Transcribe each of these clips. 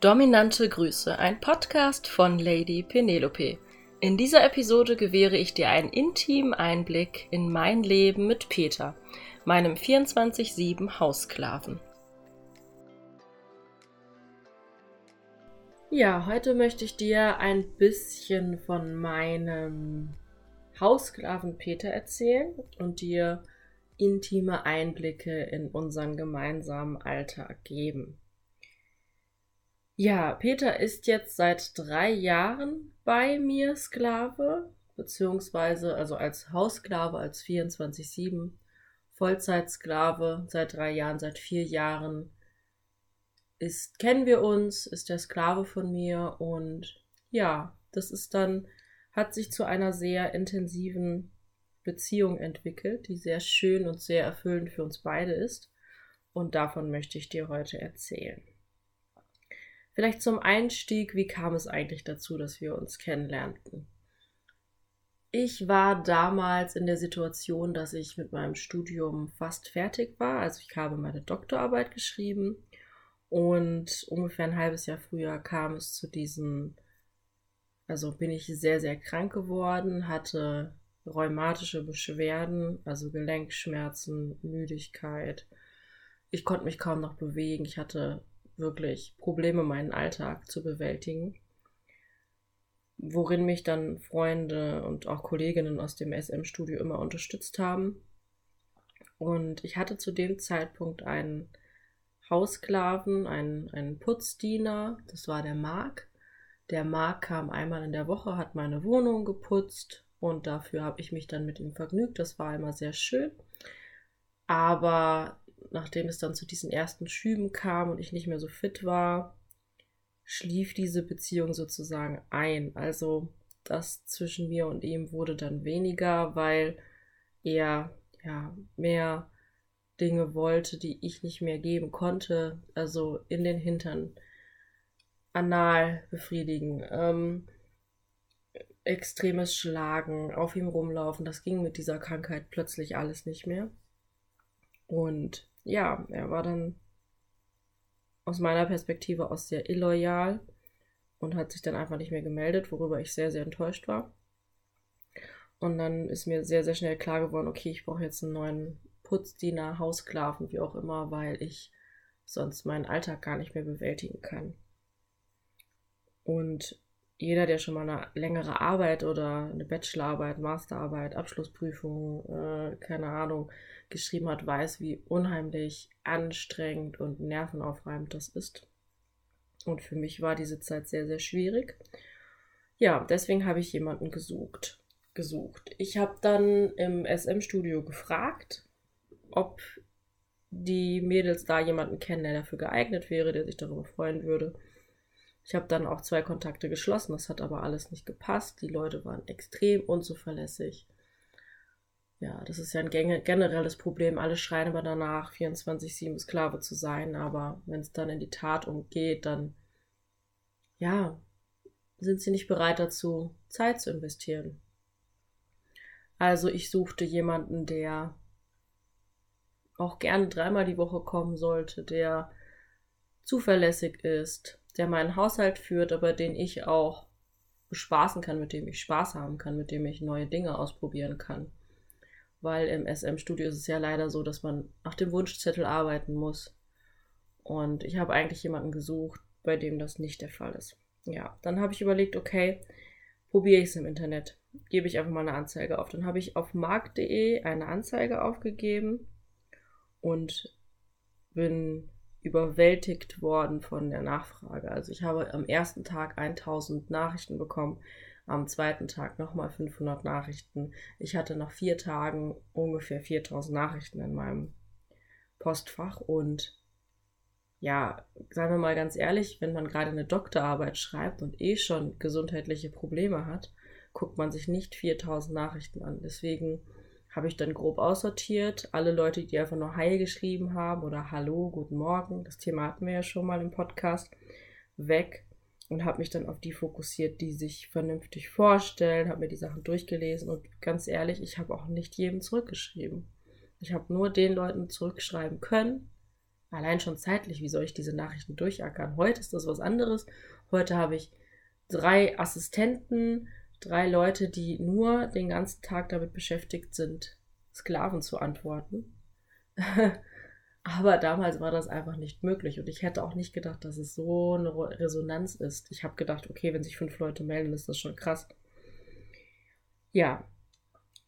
Dominante Grüße, ein Podcast von Lady Penelope. In dieser Episode gewähre ich dir einen intimen Einblick in mein Leben mit Peter, meinem 24-7 Haussklaven. Ja, heute möchte ich dir ein bisschen von meinem Haussklaven Peter erzählen und dir intime Einblicke in unseren gemeinsamen Alltag geben. Ja, Peter ist jetzt seit drei Jahren bei mir Sklave, beziehungsweise also als Haussklave, als 24-7 Vollzeitsklave seit drei Jahren, seit vier Jahren ist, kennen wir uns, ist der Sklave von mir und ja, das ist dann, hat sich zu einer sehr intensiven Beziehung entwickelt, die sehr schön und sehr erfüllend für uns beide ist. Und davon möchte ich dir heute erzählen. Vielleicht zum Einstieg, wie kam es eigentlich dazu, dass wir uns kennenlernten? Ich war damals in der Situation, dass ich mit meinem Studium fast fertig war. Also ich habe meine Doktorarbeit geschrieben und ungefähr ein halbes Jahr früher kam es zu diesen, also bin ich sehr, sehr krank geworden, hatte rheumatische Beschwerden, also Gelenkschmerzen, Müdigkeit. Ich konnte mich kaum noch bewegen. Ich hatte wirklich Probleme, meinen Alltag zu bewältigen. Worin mich dann Freunde und auch Kolleginnen aus dem SM-Studio immer unterstützt haben. Und ich hatte zu dem Zeitpunkt einen Haussklaven, einen, einen Putzdiener, das war der Mark. Der Mark kam einmal in der Woche, hat meine Wohnung geputzt und dafür habe ich mich dann mit ihm vergnügt. Das war immer sehr schön. Aber nachdem es dann zu diesen ersten Schüben kam und ich nicht mehr so fit war, schlief diese Beziehung sozusagen ein. Also das zwischen mir und ihm wurde dann weniger, weil er ja mehr Dinge wollte, die ich nicht mehr geben konnte. Also in den Hintern anal befriedigen, ähm, extremes Schlagen, auf ihm rumlaufen. Das ging mit dieser Krankheit plötzlich alles nicht mehr. Und ja, er war dann aus meiner Perspektive aus sehr illoyal und hat sich dann einfach nicht mehr gemeldet, worüber ich sehr, sehr enttäuscht war. Und dann ist mir sehr, sehr schnell klar geworden, okay, ich brauche jetzt einen neuen Putzdiener, Haussklaven, wie auch immer, weil ich sonst meinen Alltag gar nicht mehr bewältigen kann. Und jeder, der schon mal eine längere Arbeit oder eine Bachelorarbeit, Masterarbeit, Abschlussprüfung, äh, keine Ahnung, geschrieben hat, weiß, wie unheimlich anstrengend und nervenaufreibend das ist. Und für mich war diese Zeit sehr, sehr schwierig. Ja, deswegen habe ich jemanden gesucht. gesucht. Ich habe dann im SM-Studio gefragt, ob die Mädels da jemanden kennen, der dafür geeignet wäre, der sich darüber freuen würde. Ich habe dann auch zwei Kontakte geschlossen, das hat aber alles nicht gepasst. Die Leute waren extrem unzuverlässig. Ja, das ist ja ein generelles Problem. Alle schreien aber danach, 24-7 Sklave zu sein, aber wenn es dann in die Tat umgeht, dann ja, sind sie nicht bereit dazu, Zeit zu investieren. Also ich suchte jemanden, der auch gerne dreimal die Woche kommen sollte, der zuverlässig ist, der meinen Haushalt führt, aber den ich auch bespaßen kann, mit dem ich Spaß haben kann, mit dem ich neue Dinge ausprobieren kann. Weil im SM-Studio ist es ja leider so, dass man nach dem Wunschzettel arbeiten muss. Und ich habe eigentlich jemanden gesucht, bei dem das nicht der Fall ist. Ja, dann habe ich überlegt, okay, probiere ich es im Internet. Gebe ich einfach mal eine Anzeige auf. Dann habe ich auf markt.de eine Anzeige aufgegeben und bin überwältigt worden von der Nachfrage. Also ich habe am ersten Tag 1000 Nachrichten bekommen, am zweiten Tag nochmal 500 Nachrichten. Ich hatte nach vier Tagen ungefähr 4000 Nachrichten in meinem Postfach und ja, sagen wir mal ganz ehrlich, wenn man gerade eine Doktorarbeit schreibt und eh schon gesundheitliche Probleme hat, guckt man sich nicht 4000 Nachrichten an. Deswegen habe ich dann grob aussortiert. Alle Leute, die einfach nur Hi geschrieben haben oder Hallo, guten Morgen, das Thema hatten wir ja schon mal im Podcast, weg und habe mich dann auf die fokussiert, die sich vernünftig vorstellen, habe mir die Sachen durchgelesen und ganz ehrlich, ich habe auch nicht jedem zurückgeschrieben. Ich habe nur den Leuten zurückschreiben können, Allein schon zeitlich, wie soll ich diese Nachrichten durchackern? Heute ist das was anderes. Heute habe ich drei Assistenten, drei Leute, die nur den ganzen Tag damit beschäftigt sind, Sklaven zu antworten. Aber damals war das einfach nicht möglich und ich hätte auch nicht gedacht, dass es so eine Resonanz ist. Ich habe gedacht, okay, wenn sich fünf Leute melden, ist das schon krass. Ja,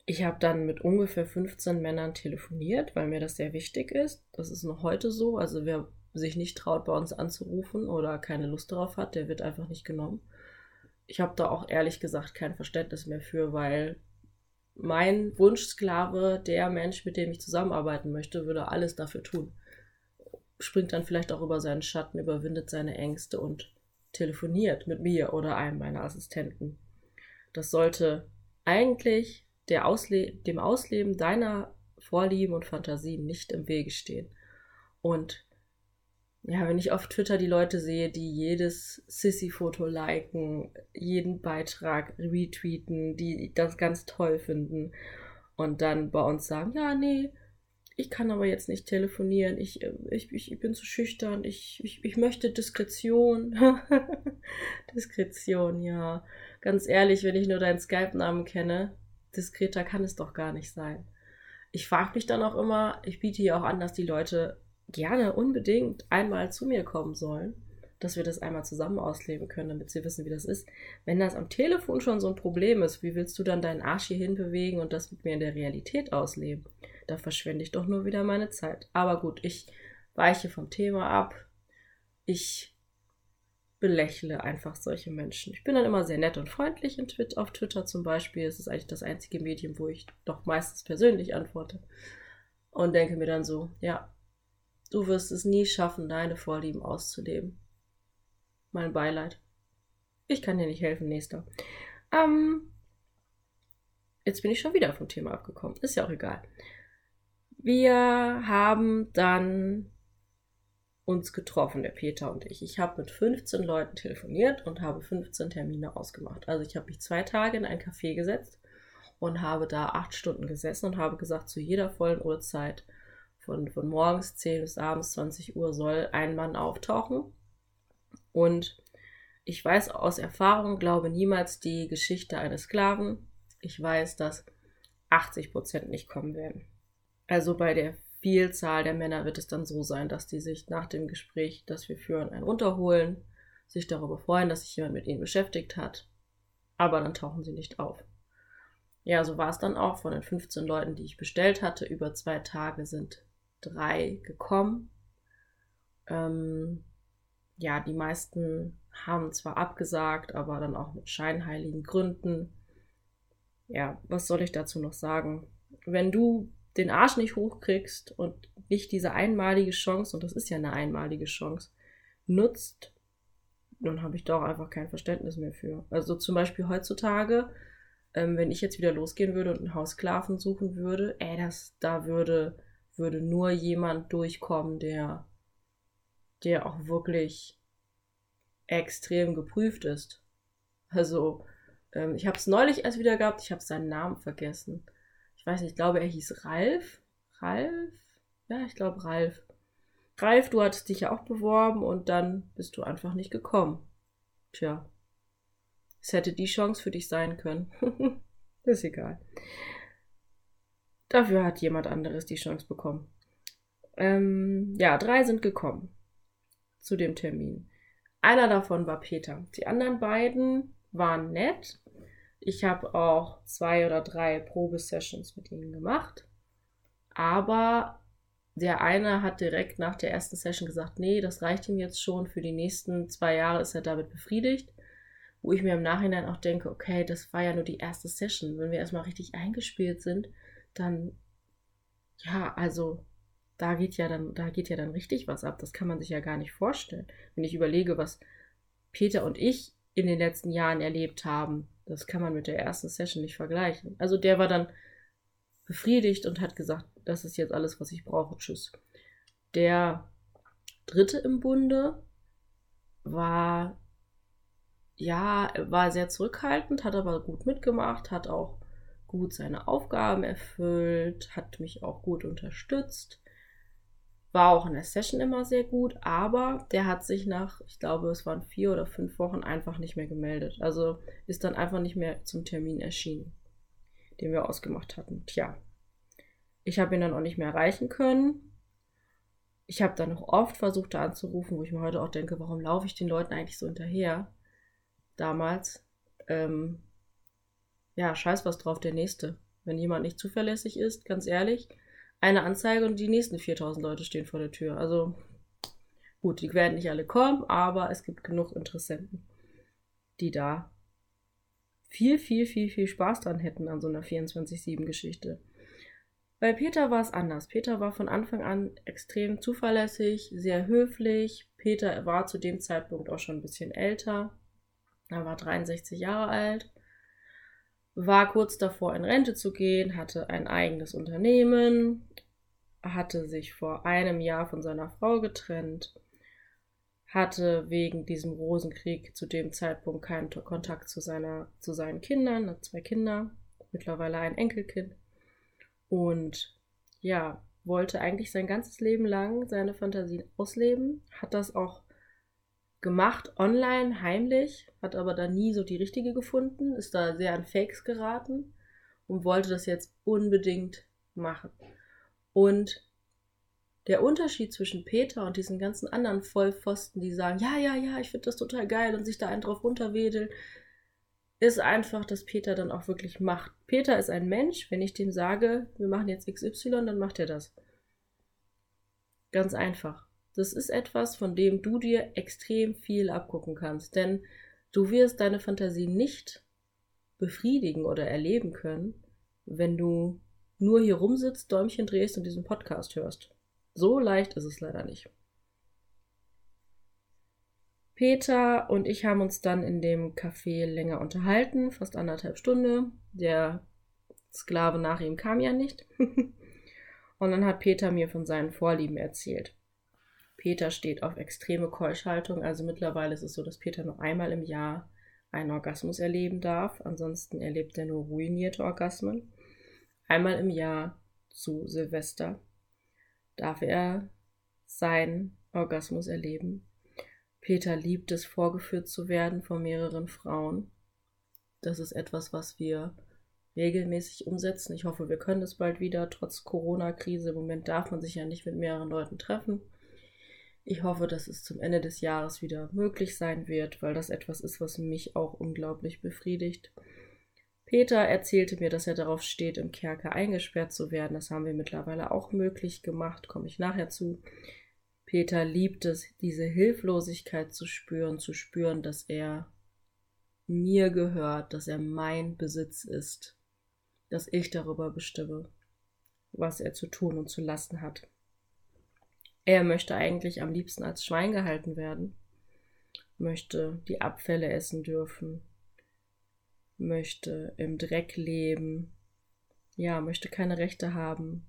ich habe dann mit ungefähr 15 Männern telefoniert, weil mir das sehr wichtig ist. Das ist noch heute so. Also wer sich nicht traut, bei uns anzurufen oder keine Lust darauf hat, der wird einfach nicht genommen. Ich habe da auch ehrlich gesagt kein Verständnis mehr für, weil mein Wunschsklave, der Mensch, mit dem ich zusammenarbeiten möchte, würde alles dafür tun. Springt dann vielleicht auch über seinen Schatten, überwindet seine Ängste und telefoniert mit mir oder einem meiner Assistenten. Das sollte eigentlich Ausle dem Ausleben deiner Vorlieben und Fantasien nicht im Wege stehen. Und ja, wenn ich auf Twitter die Leute sehe, die jedes Sissy-Foto liken, jeden Beitrag retweeten, die das ganz toll finden und dann bei uns sagen, ja, nee, ich kann aber jetzt nicht telefonieren, ich, ich, ich, bin zu schüchtern, ich, ich, ich möchte Diskretion. Diskretion, ja. Ganz ehrlich, wenn ich nur deinen Skype-Namen kenne, diskreter kann es doch gar nicht sein. Ich frage mich dann auch immer, ich biete hier auch an, dass die Leute gerne unbedingt einmal zu mir kommen sollen, dass wir das einmal zusammen ausleben können, damit sie wissen, wie das ist. Wenn das am Telefon schon so ein Problem ist, wie willst du dann deinen Arsch hier hinbewegen und das mit mir in der Realität ausleben? Da verschwende ich doch nur wieder meine Zeit. Aber gut, ich weiche vom Thema ab. Ich belächle einfach solche Menschen. Ich bin dann immer sehr nett und freundlich in Twitter, auf Twitter zum Beispiel. Es ist eigentlich das einzige Medium, wo ich doch meistens persönlich antworte. Und denke mir dann so, ja, Du wirst es nie schaffen, deine Vorlieben auszuleben. Mein Beileid. Ich kann dir nicht helfen, nächster. Ähm, jetzt bin ich schon wieder vom Thema abgekommen. Ist ja auch egal. Wir haben dann uns getroffen, der Peter und ich. Ich habe mit 15 Leuten telefoniert und habe 15 Termine ausgemacht. Also ich habe mich zwei Tage in ein Café gesetzt und habe da acht Stunden gesessen und habe gesagt, zu jeder vollen Uhrzeit von, von morgens 10 bis abends 20 Uhr soll ein Mann auftauchen. Und ich weiß aus Erfahrung, glaube niemals die Geschichte eines Sklaven. Ich weiß, dass 80 Prozent nicht kommen werden. Also bei der Vielzahl der Männer wird es dann so sein, dass die sich nach dem Gespräch, das wir führen, ein runterholen, sich darüber freuen, dass sich jemand mit ihnen beschäftigt hat, aber dann tauchen sie nicht auf. Ja, so war es dann auch. Von den 15 Leuten, die ich bestellt hatte, über zwei Tage sind drei gekommen. Ähm, ja, die meisten haben zwar abgesagt, aber dann auch mit scheinheiligen Gründen. Ja, was soll ich dazu noch sagen? Wenn du den Arsch nicht hochkriegst und nicht diese einmalige Chance, und das ist ja eine einmalige Chance, nutzt, dann habe ich da auch einfach kein Verständnis mehr für. Also zum Beispiel heutzutage, ähm, wenn ich jetzt wieder losgehen würde und einen Haussklaven suchen würde, ey, das, da würde würde nur jemand durchkommen, der, der auch wirklich extrem geprüft ist. Also, ähm, ich habe es neulich erst wieder gehabt, ich habe seinen Namen vergessen. Ich weiß nicht, ich glaube, er hieß Ralf. Ralf? Ja, ich glaube Ralf. Ralf, du hattest dich ja auch beworben und dann bist du einfach nicht gekommen. Tja. Es hätte die Chance für dich sein können. ist egal. Dafür hat jemand anderes die Chance bekommen. Ähm, ja, drei sind gekommen zu dem Termin. Einer davon war Peter. Die anderen beiden waren nett. Ich habe auch zwei oder drei Probesessions mit ihnen gemacht. Aber der eine hat direkt nach der ersten Session gesagt, nee, das reicht ihm jetzt schon. Für die nächsten zwei Jahre ist er damit befriedigt. Wo ich mir im Nachhinein auch denke, okay, das war ja nur die erste Session. Wenn wir erstmal richtig eingespielt sind, dann, ja, also da geht ja dann, da geht ja dann richtig was ab. Das kann man sich ja gar nicht vorstellen. Wenn ich überlege, was Peter und ich in den letzten Jahren erlebt haben, das kann man mit der ersten Session nicht vergleichen. Also der war dann befriedigt und hat gesagt, das ist jetzt alles, was ich brauche. Tschüss. Der dritte im Bunde war ja, war sehr zurückhaltend, hat aber gut mitgemacht, hat auch gut seine Aufgaben erfüllt, hat mich auch gut unterstützt. War auch in der Session immer sehr gut, aber der hat sich nach, ich glaube, es waren vier oder fünf Wochen einfach nicht mehr gemeldet. Also ist dann einfach nicht mehr zum Termin erschienen, den wir ausgemacht hatten. Tja, ich habe ihn dann auch nicht mehr erreichen können. Ich habe dann noch oft versucht, da anzurufen, wo ich mir heute auch denke, warum laufe ich den Leuten eigentlich so hinterher? Damals. Ähm, ja, scheiß was drauf, der nächste. Wenn jemand nicht zuverlässig ist, ganz ehrlich, eine Anzeige und die nächsten 4000 Leute stehen vor der Tür. Also gut, die werden nicht alle kommen, aber es gibt genug Interessenten, die da viel, viel, viel, viel Spaß dran hätten an so einer 24-7-Geschichte. Bei Peter war es anders. Peter war von Anfang an extrem zuverlässig, sehr höflich. Peter war zu dem Zeitpunkt auch schon ein bisschen älter. Er war 63 Jahre alt war kurz davor in Rente zu gehen, hatte ein eigenes Unternehmen, hatte sich vor einem Jahr von seiner Frau getrennt, hatte wegen diesem Rosenkrieg zu dem Zeitpunkt keinen Kontakt zu, seiner, zu seinen Kindern, hat zwei Kinder, mittlerweile ein Enkelkind und ja, wollte eigentlich sein ganzes Leben lang seine Fantasien ausleben, hat das auch gemacht, online, heimlich, hat aber da nie so die richtige gefunden, ist da sehr an Fakes geraten und wollte das jetzt unbedingt machen. Und der Unterschied zwischen Peter und diesen ganzen anderen Vollpfosten, die sagen, ja, ja, ja, ich finde das total geil und sich da einen drauf runterwedeln, ist einfach, dass Peter dann auch wirklich macht. Peter ist ein Mensch, wenn ich dem sage, wir machen jetzt XY, dann macht er das. Ganz einfach. Das ist etwas, von dem du dir extrem viel abgucken kannst, denn du wirst deine Fantasie nicht befriedigen oder erleben können, wenn du nur hier rumsitzt, Däumchen drehst und diesen Podcast hörst. So leicht ist es leider nicht. Peter und ich haben uns dann in dem Café länger unterhalten, fast anderthalb Stunden. Der Sklave nach ihm kam ja nicht. und dann hat Peter mir von seinen Vorlieben erzählt. Peter steht auf extreme Keuschhaltung. Also mittlerweile ist es so, dass Peter nur einmal im Jahr einen Orgasmus erleben darf. Ansonsten erlebt er nur ruinierte Orgasmen. Einmal im Jahr zu Silvester darf er seinen Orgasmus erleben. Peter liebt es, vorgeführt zu werden von mehreren Frauen. Das ist etwas, was wir regelmäßig umsetzen. Ich hoffe, wir können das bald wieder, trotz Corona-Krise. Im Moment darf man sich ja nicht mit mehreren Leuten treffen. Ich hoffe, dass es zum Ende des Jahres wieder möglich sein wird, weil das etwas ist, was mich auch unglaublich befriedigt. Peter erzählte mir, dass er darauf steht, im Kerker eingesperrt zu werden. Das haben wir mittlerweile auch möglich gemacht, komme ich nachher zu. Peter liebt es, diese Hilflosigkeit zu spüren, zu spüren, dass er mir gehört, dass er mein Besitz ist, dass ich darüber bestimme, was er zu tun und zu lassen hat. Er möchte eigentlich am liebsten als Schwein gehalten werden, möchte die Abfälle essen dürfen, möchte im Dreck leben, ja, möchte keine Rechte haben,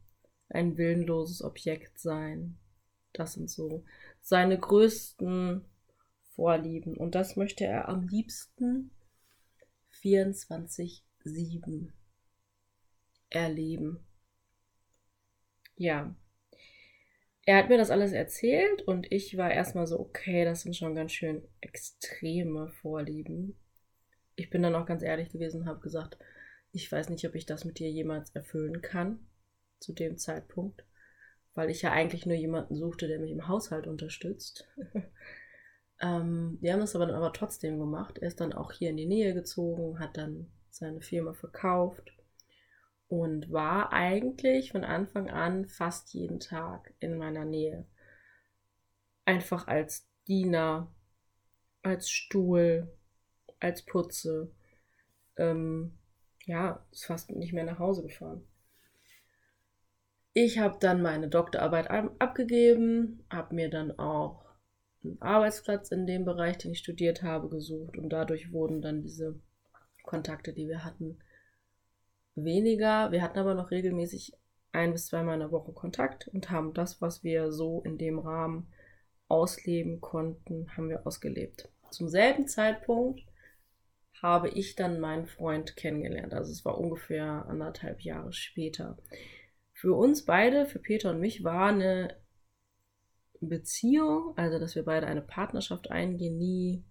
ein willenloses Objekt sein. Das sind so seine größten Vorlieben. Und das möchte er am liebsten 24-7 erleben. Ja, er hat mir das alles erzählt und ich war erstmal so, okay, das sind schon ganz schön extreme Vorlieben. Ich bin dann auch ganz ehrlich gewesen und habe gesagt, ich weiß nicht, ob ich das mit dir jemals erfüllen kann, zu dem Zeitpunkt, weil ich ja eigentlich nur jemanden suchte, der mich im Haushalt unterstützt. ähm, wir haben das aber dann aber trotzdem gemacht. Er ist dann auch hier in die Nähe gezogen, hat dann seine Firma verkauft und war eigentlich von Anfang an fast jeden Tag in meiner Nähe. Einfach als Diener, als Stuhl, als Putze. Ähm, ja, ist fast nicht mehr nach Hause gefahren. Ich habe dann meine Doktorarbeit abgegeben, habe mir dann auch einen Arbeitsplatz in dem Bereich, den ich studiert habe, gesucht und dadurch wurden dann diese Kontakte, die wir hatten, weniger. Wir hatten aber noch regelmäßig ein bis zweimal in der Woche Kontakt und haben das, was wir so in dem Rahmen ausleben konnten, haben wir ausgelebt. Zum selben Zeitpunkt habe ich dann meinen Freund kennengelernt. Also es war ungefähr anderthalb Jahre später. Für uns beide, für Peter und mich, war eine Beziehung, also dass wir beide eine Partnerschaft eingehen, nie,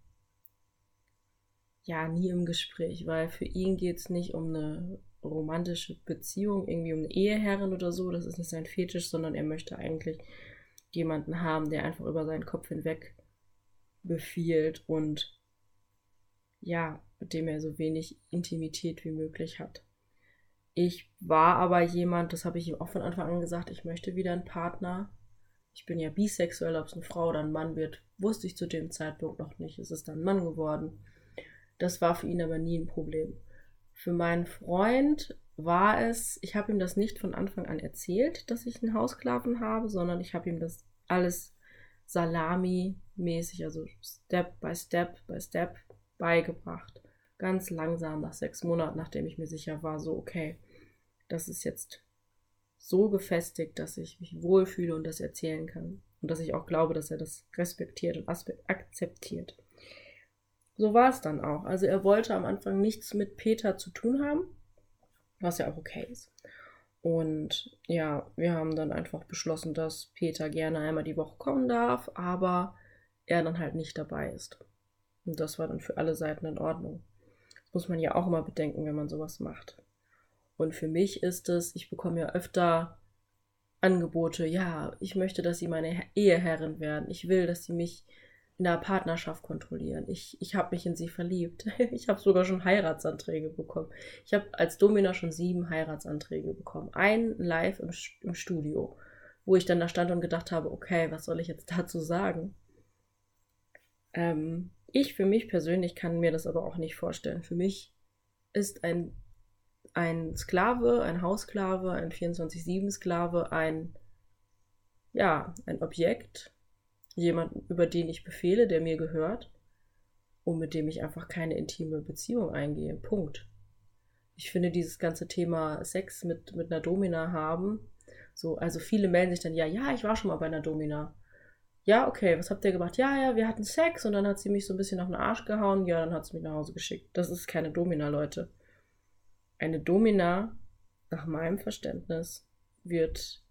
ja, nie im Gespräch, weil für ihn geht es nicht um eine romantische Beziehung, irgendwie um eine Eheherrin oder so, das ist nicht sein Fetisch, sondern er möchte eigentlich jemanden haben, der einfach über seinen Kopf hinweg befiehlt und ja, mit dem er so wenig Intimität wie möglich hat. Ich war aber jemand, das habe ich ihm auch von Anfang an gesagt, ich möchte wieder einen Partner. Ich bin ja bisexuell, ob es eine Frau oder ein Mann wird, wusste ich zu dem Zeitpunkt noch nicht. Es ist dann ein Mann geworden. Das war für ihn aber nie ein Problem. Für meinen Freund war es, ich habe ihm das nicht von Anfang an erzählt, dass ich einen Hausklaven habe, sondern ich habe ihm das alles Salami-mäßig, also Step by Step by Step beigebracht. Ganz langsam, nach sechs Monaten, nachdem ich mir sicher war, so, okay, das ist jetzt so gefestigt, dass ich mich wohlfühle und das erzählen kann. Und dass ich auch glaube, dass er das respektiert und akzeptiert. So war es dann auch. Also er wollte am Anfang nichts mit Peter zu tun haben, was ja auch okay ist. Und ja, wir haben dann einfach beschlossen, dass Peter gerne einmal die Woche kommen darf, aber er dann halt nicht dabei ist. Und das war dann für alle Seiten in Ordnung. Das muss man ja auch immer bedenken, wenn man sowas macht. Und für mich ist es, ich bekomme ja öfter Angebote, ja, ich möchte, dass sie meine Eheherrin werden. Ich will, dass sie mich in der Partnerschaft kontrollieren. Ich, ich habe mich in sie verliebt. Ich habe sogar schon Heiratsanträge bekommen. Ich habe als Domina schon sieben Heiratsanträge bekommen. Ein live im, im Studio, wo ich dann da stand und gedacht habe, okay, was soll ich jetzt dazu sagen? Ähm, ich für mich persönlich kann mir das aber auch nicht vorstellen. Für mich ist ein, ein Sklave, ein Haussklave, ein 24-7-Sklave ein, ja, ein Objekt, jemanden, über den ich befehle, der mir gehört und mit dem ich einfach keine intime Beziehung eingehe. Punkt. Ich finde dieses ganze Thema Sex mit, mit einer Domina haben, so, also viele melden sich dann, ja, ja, ich war schon mal bei einer Domina. Ja, okay, was habt ihr gemacht? Ja, ja, wir hatten Sex und dann hat sie mich so ein bisschen auf den Arsch gehauen. Ja, dann hat sie mich nach Hause geschickt. Das ist keine Domina, Leute. Eine Domina, nach meinem Verständnis, wird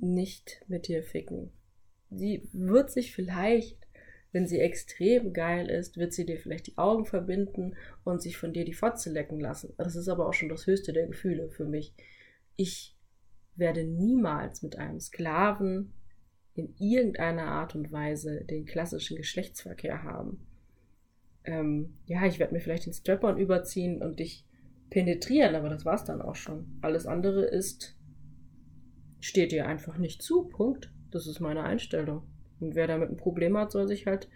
nicht mit dir ficken sie wird sich vielleicht, wenn sie extrem geil ist, wird sie dir vielleicht die Augen verbinden und sich von dir die Fotze lecken lassen. Das ist aber auch schon das höchste der Gefühle für mich. Ich werde niemals mit einem Sklaven in irgendeiner Art und Weise den klassischen Geschlechtsverkehr haben. Ähm, ja, ich werde mir vielleicht den Strap-on überziehen und dich penetrieren, aber das war's dann auch schon. Alles andere ist, steht dir einfach nicht zu, Punkt. Das ist meine Einstellung. Und wer damit ein Problem hat, soll sich halt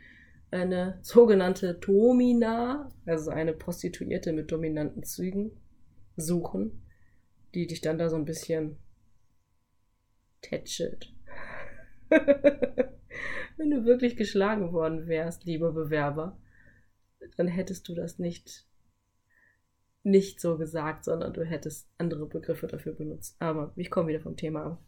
eine sogenannte Domina, also eine Prostituierte mit dominanten Zügen, suchen, die dich dann da so ein bisschen tätschelt. Wenn du wirklich geschlagen worden wärst, lieber Bewerber, dann hättest du das nicht nicht so gesagt, sondern du hättest andere Begriffe dafür benutzt. Aber ich komme wieder vom Thema ab.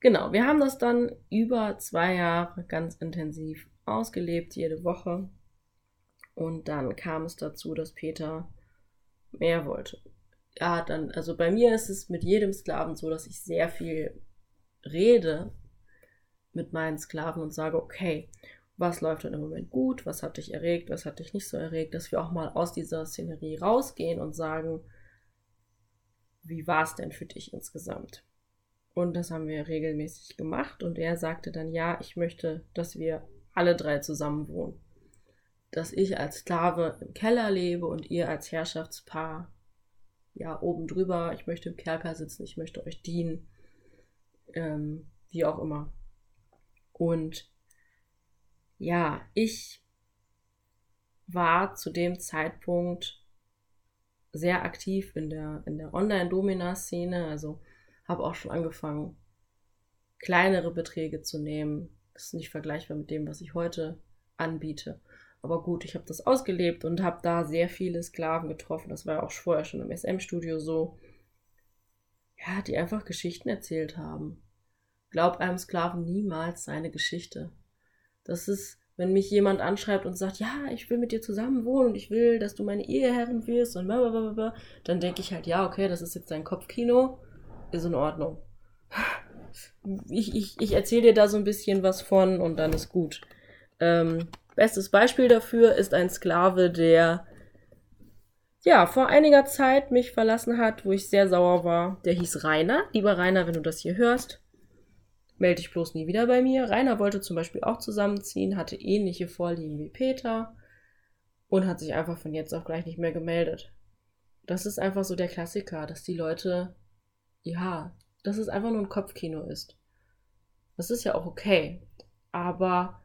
Genau, wir haben das dann über zwei Jahre ganz intensiv ausgelebt, jede Woche. Und dann kam es dazu, dass Peter mehr wollte. Ja, dann, also bei mir ist es mit jedem Sklaven so, dass ich sehr viel rede mit meinen Sklaven und sage, okay, was läuft denn im Moment gut, was hat dich erregt, was hat dich nicht so erregt, dass wir auch mal aus dieser Szenerie rausgehen und sagen, wie war es denn für dich insgesamt? Und das haben wir regelmäßig gemacht. Und er sagte dann, ja, ich möchte, dass wir alle drei zusammen wohnen. Dass ich als Sklave im Keller lebe und ihr als Herrschaftspaar ja oben drüber. Ich möchte im Kerker sitzen, ich möchte euch dienen. Ähm, wie auch immer. Und ja, ich war zu dem Zeitpunkt sehr aktiv in der, in der Online-Domina-Szene. Also habe auch schon angefangen, kleinere Beträge zu nehmen. Das ist nicht vergleichbar mit dem, was ich heute anbiete. Aber gut, ich habe das ausgelebt und habe da sehr viele Sklaven getroffen. Das war ja auch vorher schon im SM-Studio so. Ja, die einfach Geschichten erzählt haben. Glaub einem Sklaven niemals seine Geschichte. Das ist, wenn mich jemand anschreibt und sagt, ja, ich will mit dir zusammen wohnen und ich will, dass du meine Eheherrin wirst und blablabla, dann denke ich halt, ja, okay, das ist jetzt dein Kopfkino ist in Ordnung. ich, ich, ich erzähle dir da so ein bisschen was von und dann ist gut. Ähm, bestes Beispiel dafür ist ein Sklave, der ja vor einiger Zeit mich verlassen hat, wo ich sehr sauer war. Der hieß Rainer. Lieber Rainer, wenn du das hier hörst, melde dich bloß nie wieder bei mir. Rainer wollte zum Beispiel auch zusammenziehen, hatte ähnliche Vorlieben wie Peter und hat sich einfach von jetzt auf gleich nicht mehr gemeldet. Das ist einfach so der Klassiker, dass die Leute, ja, dass es einfach nur ein Kopfkino ist. Das ist ja auch okay. Aber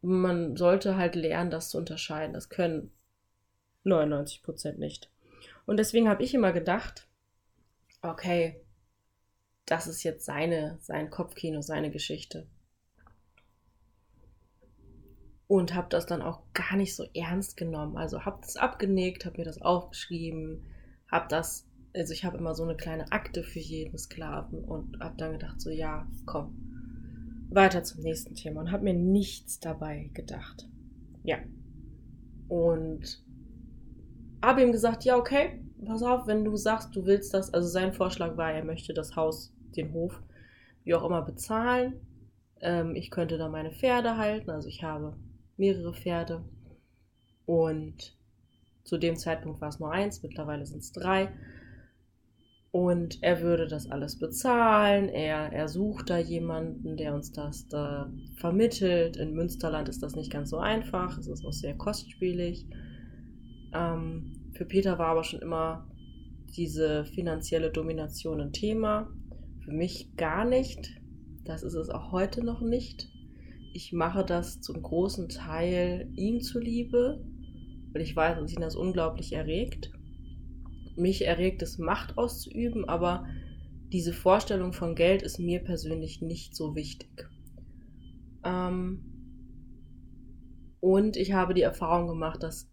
man sollte halt lernen, das zu unterscheiden. Das können 99% nicht. Und deswegen habe ich immer gedacht, okay, das ist jetzt seine, sein Kopfkino, seine Geschichte. Und habe das dann auch gar nicht so ernst genommen. Also habe das abgenickt, habe mir das aufgeschrieben, habe das, also ich habe immer so eine kleine Akte für jeden Sklaven und habe dann gedacht, so ja, komm, weiter zum nächsten Thema und habe mir nichts dabei gedacht. Ja. Und habe ihm gesagt, ja, okay, pass auf, wenn du sagst, du willst das, also sein Vorschlag war, er möchte das Haus den Hof wie auch immer bezahlen. Ähm, ich könnte da meine Pferde halten, also ich habe mehrere Pferde. Und zu dem Zeitpunkt war es nur eins, mittlerweile sind es drei. Und er würde das alles bezahlen. Er, er sucht da jemanden, der uns das da vermittelt. In Münsterland ist das nicht ganz so einfach. Es ist auch sehr kostspielig. Ähm, für Peter war aber schon immer diese finanzielle Domination ein Thema. Für mich gar nicht. Das ist es auch heute noch nicht. Ich mache das zum großen Teil ihm zuliebe, weil ich weiß, dass ihn das unglaublich erregt. Mich erregt es, Macht auszuüben, aber diese Vorstellung von Geld ist mir persönlich nicht so wichtig. Ähm und ich habe die Erfahrung gemacht, dass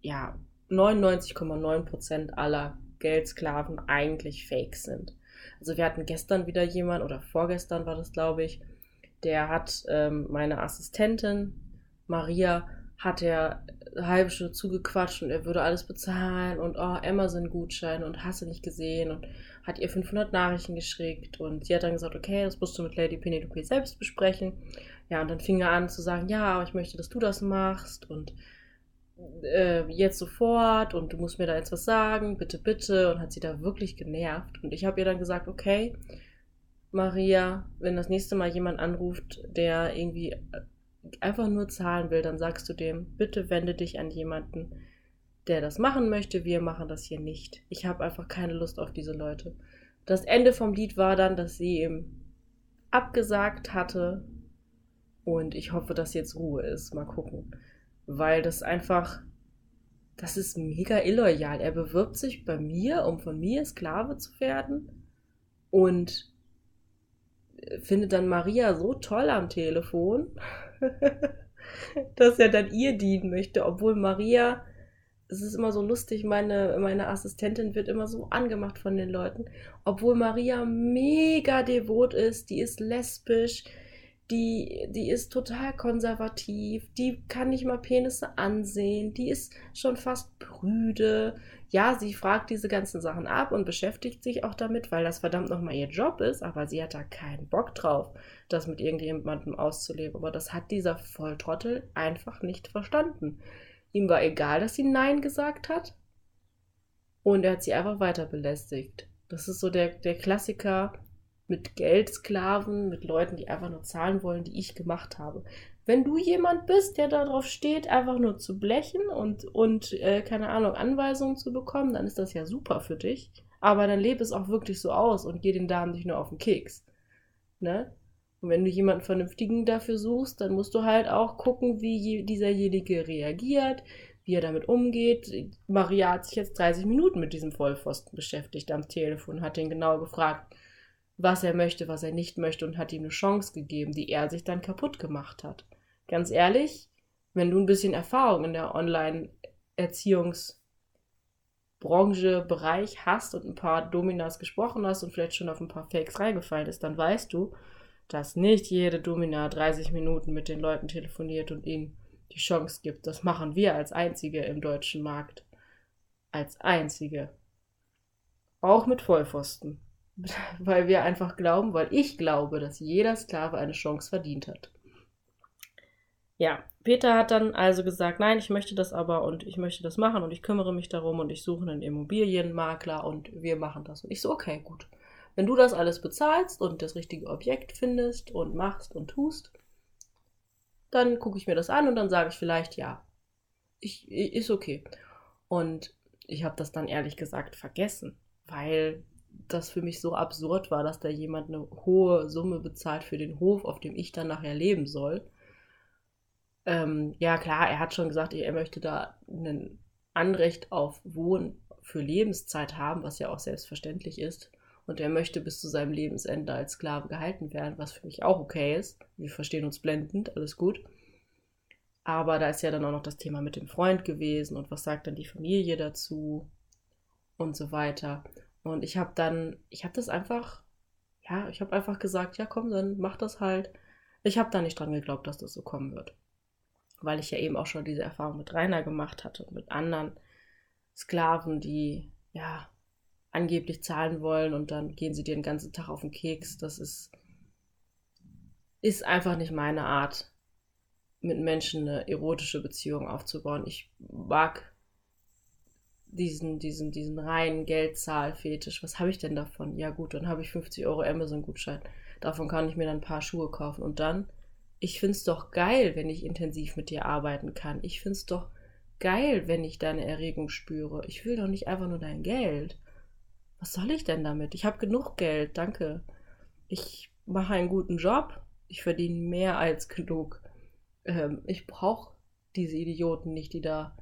ja 99,9% aller Geldsklaven eigentlich fake sind. Also wir hatten gestern wieder jemand, oder vorgestern war das, glaube ich, der hat ähm, meine Assistentin, Maria, hat er halbe Stunde zugequatscht und er würde alles bezahlen und oh, Amazon-Gutschein und hast du nicht gesehen und hat ihr 500 Nachrichten geschickt und sie hat dann gesagt, okay, das musst du mit Lady Penelope selbst besprechen. Ja, und dann fing er an zu sagen, ja, aber ich möchte, dass du das machst und äh, jetzt sofort und du musst mir da jetzt was sagen, bitte, bitte. Und hat sie da wirklich genervt. Und ich habe ihr dann gesagt, okay, Maria, wenn das nächste Mal jemand anruft, der irgendwie einfach nur zahlen will, dann sagst du dem, bitte wende dich an jemanden, der das machen möchte. Wir machen das hier nicht. Ich habe einfach keine Lust auf diese Leute. Das Ende vom Lied war dann, dass sie ihm abgesagt hatte. Und ich hoffe, dass jetzt Ruhe ist. Mal gucken weil das einfach, das ist mega illoyal. Er bewirbt sich bei mir, um von mir Sklave zu werden und findet dann Maria so toll am Telefon, dass er dann ihr dienen möchte, obwohl Maria, es ist immer so lustig, meine, meine Assistentin wird immer so angemacht von den Leuten, obwohl Maria mega devot ist, die ist lesbisch, die, die ist total konservativ, die kann nicht mal Penisse ansehen, die ist schon fast prüde. Ja, sie fragt diese ganzen Sachen ab und beschäftigt sich auch damit, weil das verdammt nochmal ihr Job ist, aber sie hat da keinen Bock drauf, das mit irgendjemandem auszuleben. Aber das hat dieser Volltrottel einfach nicht verstanden. Ihm war egal, dass sie Nein gesagt hat und er hat sie einfach weiter belästigt. Das ist so der, der Klassiker, mit Geldsklaven, mit Leuten, die einfach nur zahlen wollen, die ich gemacht habe. Wenn du jemand bist, der darauf steht, einfach nur zu blechen und, und äh, keine Ahnung, Anweisungen zu bekommen, dann ist das ja super für dich. Aber dann lebe es auch wirklich so aus und geh den Damen nicht nur auf den Keks. Ne? Und wenn du jemanden Vernünftigen dafür suchst, dann musst du halt auch gucken, wie dieserjenige reagiert, wie er damit umgeht. Maria hat sich jetzt 30 Minuten mit diesem Vollpfosten beschäftigt am Telefon, hat ihn genau gefragt, was er möchte, was er nicht möchte und hat ihm eine Chance gegeben, die er sich dann kaputt gemacht hat. Ganz ehrlich, wenn du ein bisschen Erfahrung in der Online-Erziehungsbranche, Bereich hast und ein paar Dominas gesprochen hast und vielleicht schon auf ein paar Fakes reingefallen ist, dann weißt du, dass nicht jede Domina 30 Minuten mit den Leuten telefoniert und ihnen die Chance gibt. Das machen wir als Einzige im deutschen Markt. Als Einzige. Auch mit Vollpfosten. weil wir einfach glauben, weil ich glaube, dass jeder Sklave eine Chance verdient hat. Ja, Peter hat dann also gesagt, nein, ich möchte das aber und ich möchte das machen und ich kümmere mich darum und ich suche einen Immobilienmakler und wir machen das. Und ich so, okay, gut. Wenn du das alles bezahlst und das richtige Objekt findest und machst und tust, dann gucke ich mir das an und dann sage ich vielleicht ja. Ich, ist okay. Und ich habe das dann ehrlich gesagt vergessen, weil das für mich so absurd war, dass da jemand eine hohe Summe bezahlt für den Hof, auf dem ich dann nachher leben soll. Ähm, ja, klar, er hat schon gesagt, er möchte da ein Anrecht auf Wohnen für Lebenszeit haben, was ja auch selbstverständlich ist. Und er möchte bis zu seinem Lebensende als Sklave gehalten werden, was für mich auch okay ist. Wir verstehen uns blendend, alles gut. Aber da ist ja dann auch noch das Thema mit dem Freund gewesen und was sagt dann die Familie dazu und so weiter. Und ich habe dann, ich habe das einfach, ja, ich habe einfach gesagt, ja komm, dann mach das halt. Ich habe da nicht dran geglaubt, dass das so kommen wird. Weil ich ja eben auch schon diese Erfahrung mit Rainer gemacht hatte und mit anderen Sklaven, die ja angeblich zahlen wollen und dann gehen sie dir den ganzen Tag auf den Keks. Das ist, ist einfach nicht meine Art, mit Menschen eine erotische Beziehung aufzubauen. Ich mag diesen, diesen, diesen reinen Geldzahlfetisch. Was habe ich denn davon? Ja gut, dann habe ich 50 Euro Amazon-Gutschein. Davon kann ich mir dann ein paar Schuhe kaufen. Und dann, ich finde es doch geil, wenn ich intensiv mit dir arbeiten kann. Ich finde es doch geil, wenn ich deine Erregung spüre. Ich will doch nicht einfach nur dein Geld. Was soll ich denn damit? Ich habe genug Geld, danke. Ich mache einen guten Job. Ich verdiene mehr als genug. Ähm, ich brauche diese Idioten nicht, die da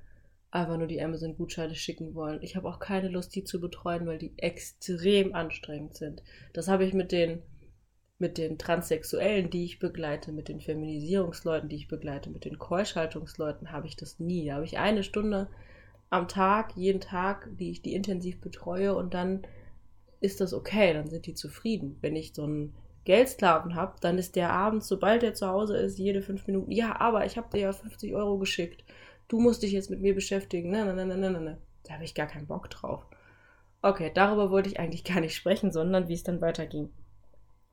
einfach nur die Amazon-Gutscheine schicken wollen. Ich habe auch keine Lust, die zu betreuen, weil die extrem anstrengend sind. Das habe ich mit den, mit den Transsexuellen, die ich begleite, mit den Feminisierungsleuten, die ich begleite, mit den Keuschhaltungsleuten, habe ich das nie. Da habe ich eine Stunde am Tag, jeden Tag, die ich die intensiv betreue und dann ist das okay, dann sind die zufrieden. Wenn ich so einen Geldsklaven habe, dann ist der abends, sobald er zu Hause ist, jede fünf Minuten, ja, aber ich habe dir ja 50 Euro geschickt du musst dich jetzt mit mir beschäftigen. Nein, nein, nein, nein, nein, nein. Da habe ich gar keinen Bock drauf. Okay, darüber wollte ich eigentlich gar nicht sprechen, sondern wie es dann weiterging.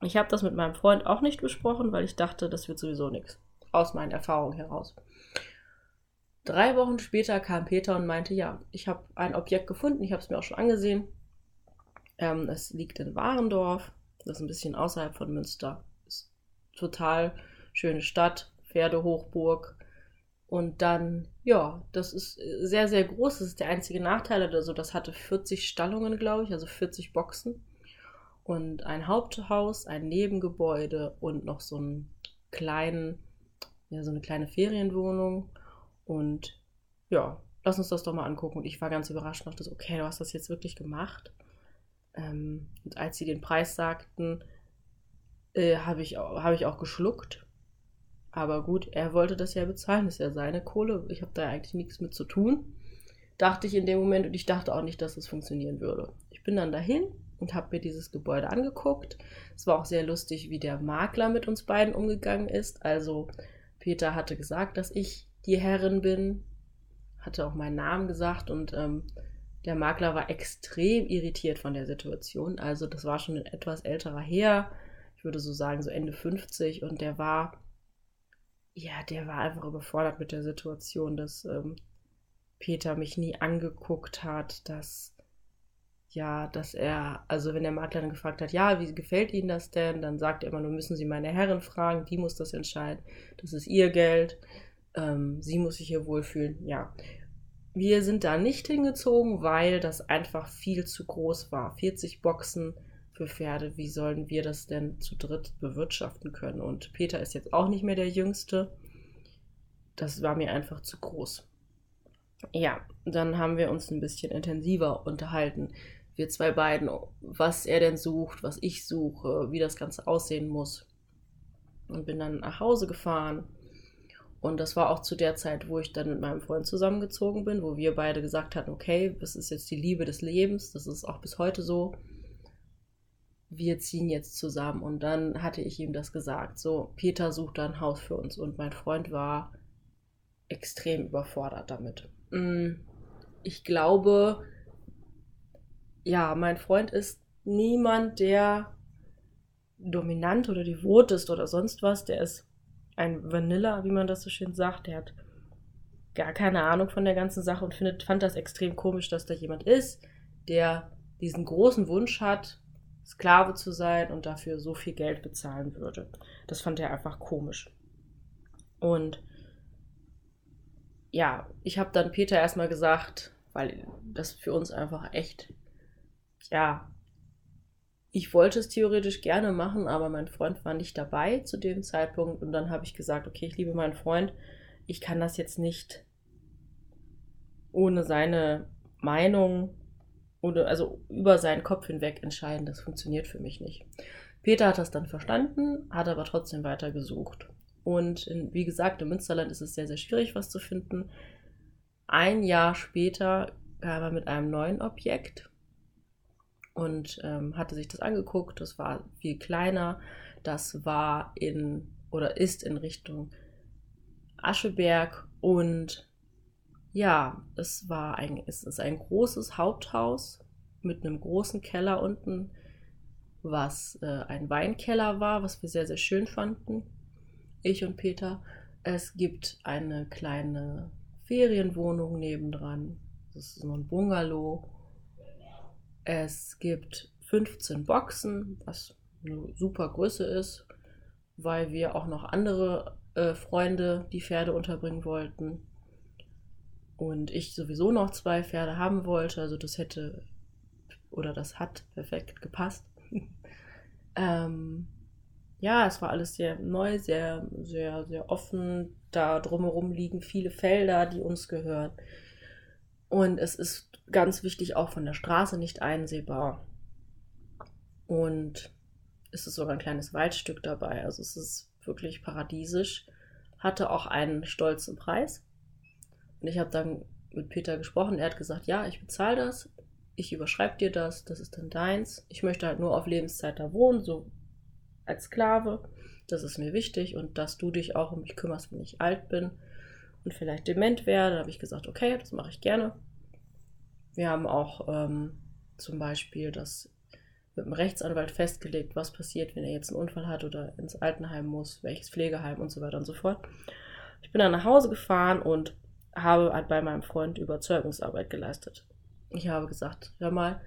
Ich habe das mit meinem Freund auch nicht besprochen, weil ich dachte, das wird sowieso nichts. Aus meinen Erfahrungen heraus. Drei Wochen später kam Peter und meinte, ja, ich habe ein Objekt gefunden, ich habe es mir auch schon angesehen. Ähm, es liegt in Warendorf, das ist ein bisschen außerhalb von Münster. Ist total schöne Stadt, Pferdehochburg, und dann, ja, das ist sehr, sehr groß. Das ist der einzige Nachteil. Also das hatte 40 Stallungen, glaube ich, also 40 Boxen. Und ein Haupthaus, ein Nebengebäude und noch so einen kleinen, ja, so eine kleine Ferienwohnung. Und ja, lass uns das doch mal angucken. Und ich war ganz überrascht und dachte, okay, du hast das jetzt wirklich gemacht. Ähm, und als sie den Preis sagten, äh, habe ich, hab ich auch geschluckt aber gut, er wollte das ja bezahlen, das ist ja seine Kohle. Ich habe da eigentlich nichts mit zu tun. Dachte ich in dem Moment und ich dachte auch nicht, dass es funktionieren würde. Ich bin dann dahin und habe mir dieses Gebäude angeguckt. Es war auch sehr lustig, wie der Makler mit uns beiden umgegangen ist. Also Peter hatte gesagt, dass ich die Herrin bin, hatte auch meinen Namen gesagt und ähm, der Makler war extrem irritiert von der Situation. Also das war schon ein etwas älterer Herr, ich würde so sagen so Ende 50 und der war ja, der war einfach überfordert mit der Situation, dass ähm, Peter mich nie angeguckt hat, dass ja, dass er, also wenn der Makler dann gefragt hat, ja, wie gefällt Ihnen das denn, dann sagt er immer nur, müssen Sie meine Herren fragen, die muss das entscheiden, das ist ihr Geld, ähm, sie muss sich hier wohlfühlen, ja. Wir sind da nicht hingezogen, weil das einfach viel zu groß war. 40 Boxen, für Pferde, wie sollen wir das denn zu dritt bewirtschaften können? Und Peter ist jetzt auch nicht mehr der Jüngste. Das war mir einfach zu groß. Ja, dann haben wir uns ein bisschen intensiver unterhalten. Wir zwei beiden, was er denn sucht, was ich suche, wie das Ganze aussehen muss. Und bin dann nach Hause gefahren. Und das war auch zu der Zeit, wo ich dann mit meinem Freund zusammengezogen bin, wo wir beide gesagt hatten, okay, das ist jetzt die Liebe des Lebens, das ist auch bis heute so wir ziehen jetzt zusammen. Und dann hatte ich ihm das gesagt. So, Peter sucht da ein Haus für uns. Und mein Freund war extrem überfordert damit. Mm, ich glaube, ja, mein Freund ist niemand, der dominant oder devot ist oder sonst was. Der ist ein Vanilla, wie man das so schön sagt. Der hat gar keine Ahnung von der ganzen Sache und findet, fand das extrem komisch, dass da jemand ist, der diesen großen Wunsch hat, Sklave zu sein und dafür so viel Geld bezahlen würde. Das fand er einfach komisch. Und ja, ich habe dann Peter erstmal gesagt, weil das für uns einfach echt, ja, ich wollte es theoretisch gerne machen, aber mein Freund war nicht dabei zu dem Zeitpunkt und dann habe ich gesagt, okay, ich liebe meinen Freund, ich kann das jetzt nicht ohne seine Meinung oder also über seinen Kopf hinweg entscheiden. Das funktioniert für mich nicht. Peter hat das dann verstanden, hat aber trotzdem weiter gesucht. Und in, wie gesagt, im Münsterland ist es sehr, sehr schwierig, was zu finden. Ein Jahr später kam er mit einem neuen Objekt und ähm, hatte sich das angeguckt. Das war viel kleiner. Das war in oder ist in Richtung Ascheberg und ja, es war ein, es ist ein großes Haupthaus mit einem großen Keller unten, was äh, ein Weinkeller war, was wir sehr, sehr schön fanden. Ich und Peter. Es gibt eine kleine Ferienwohnung nebendran. Das ist so ein Bungalow. Es gibt 15 Boxen, was eine super Größe ist, weil wir auch noch andere äh, Freunde die Pferde unterbringen wollten und ich sowieso noch zwei Pferde haben wollte, also das hätte oder das hat perfekt gepasst. ähm, ja, es war alles sehr neu, sehr, sehr, sehr offen. Da drumherum liegen viele Felder, die uns gehören. Und es ist ganz wichtig auch von der Straße nicht einsehbar. Und es ist sogar ein kleines Waldstück dabei. Also es ist wirklich paradiesisch. Hatte auch einen stolzen Preis. Und ich habe dann mit Peter gesprochen. Er hat gesagt, ja, ich bezahle das. Ich überschreibe dir das. Das ist dann deins. Ich möchte halt nur auf Lebenszeit da wohnen, so als Sklave. Das ist mir wichtig. Und dass du dich auch um mich kümmerst, wenn ich alt bin und vielleicht dement werde. Da habe ich gesagt, okay, das mache ich gerne. Wir haben auch ähm, zum Beispiel das mit dem Rechtsanwalt festgelegt, was passiert, wenn er jetzt einen Unfall hat oder ins Altenheim muss, welches Pflegeheim und so weiter und so fort. Ich bin dann nach Hause gefahren und habe bei meinem Freund Überzeugungsarbeit geleistet. Ich habe gesagt, hör mal,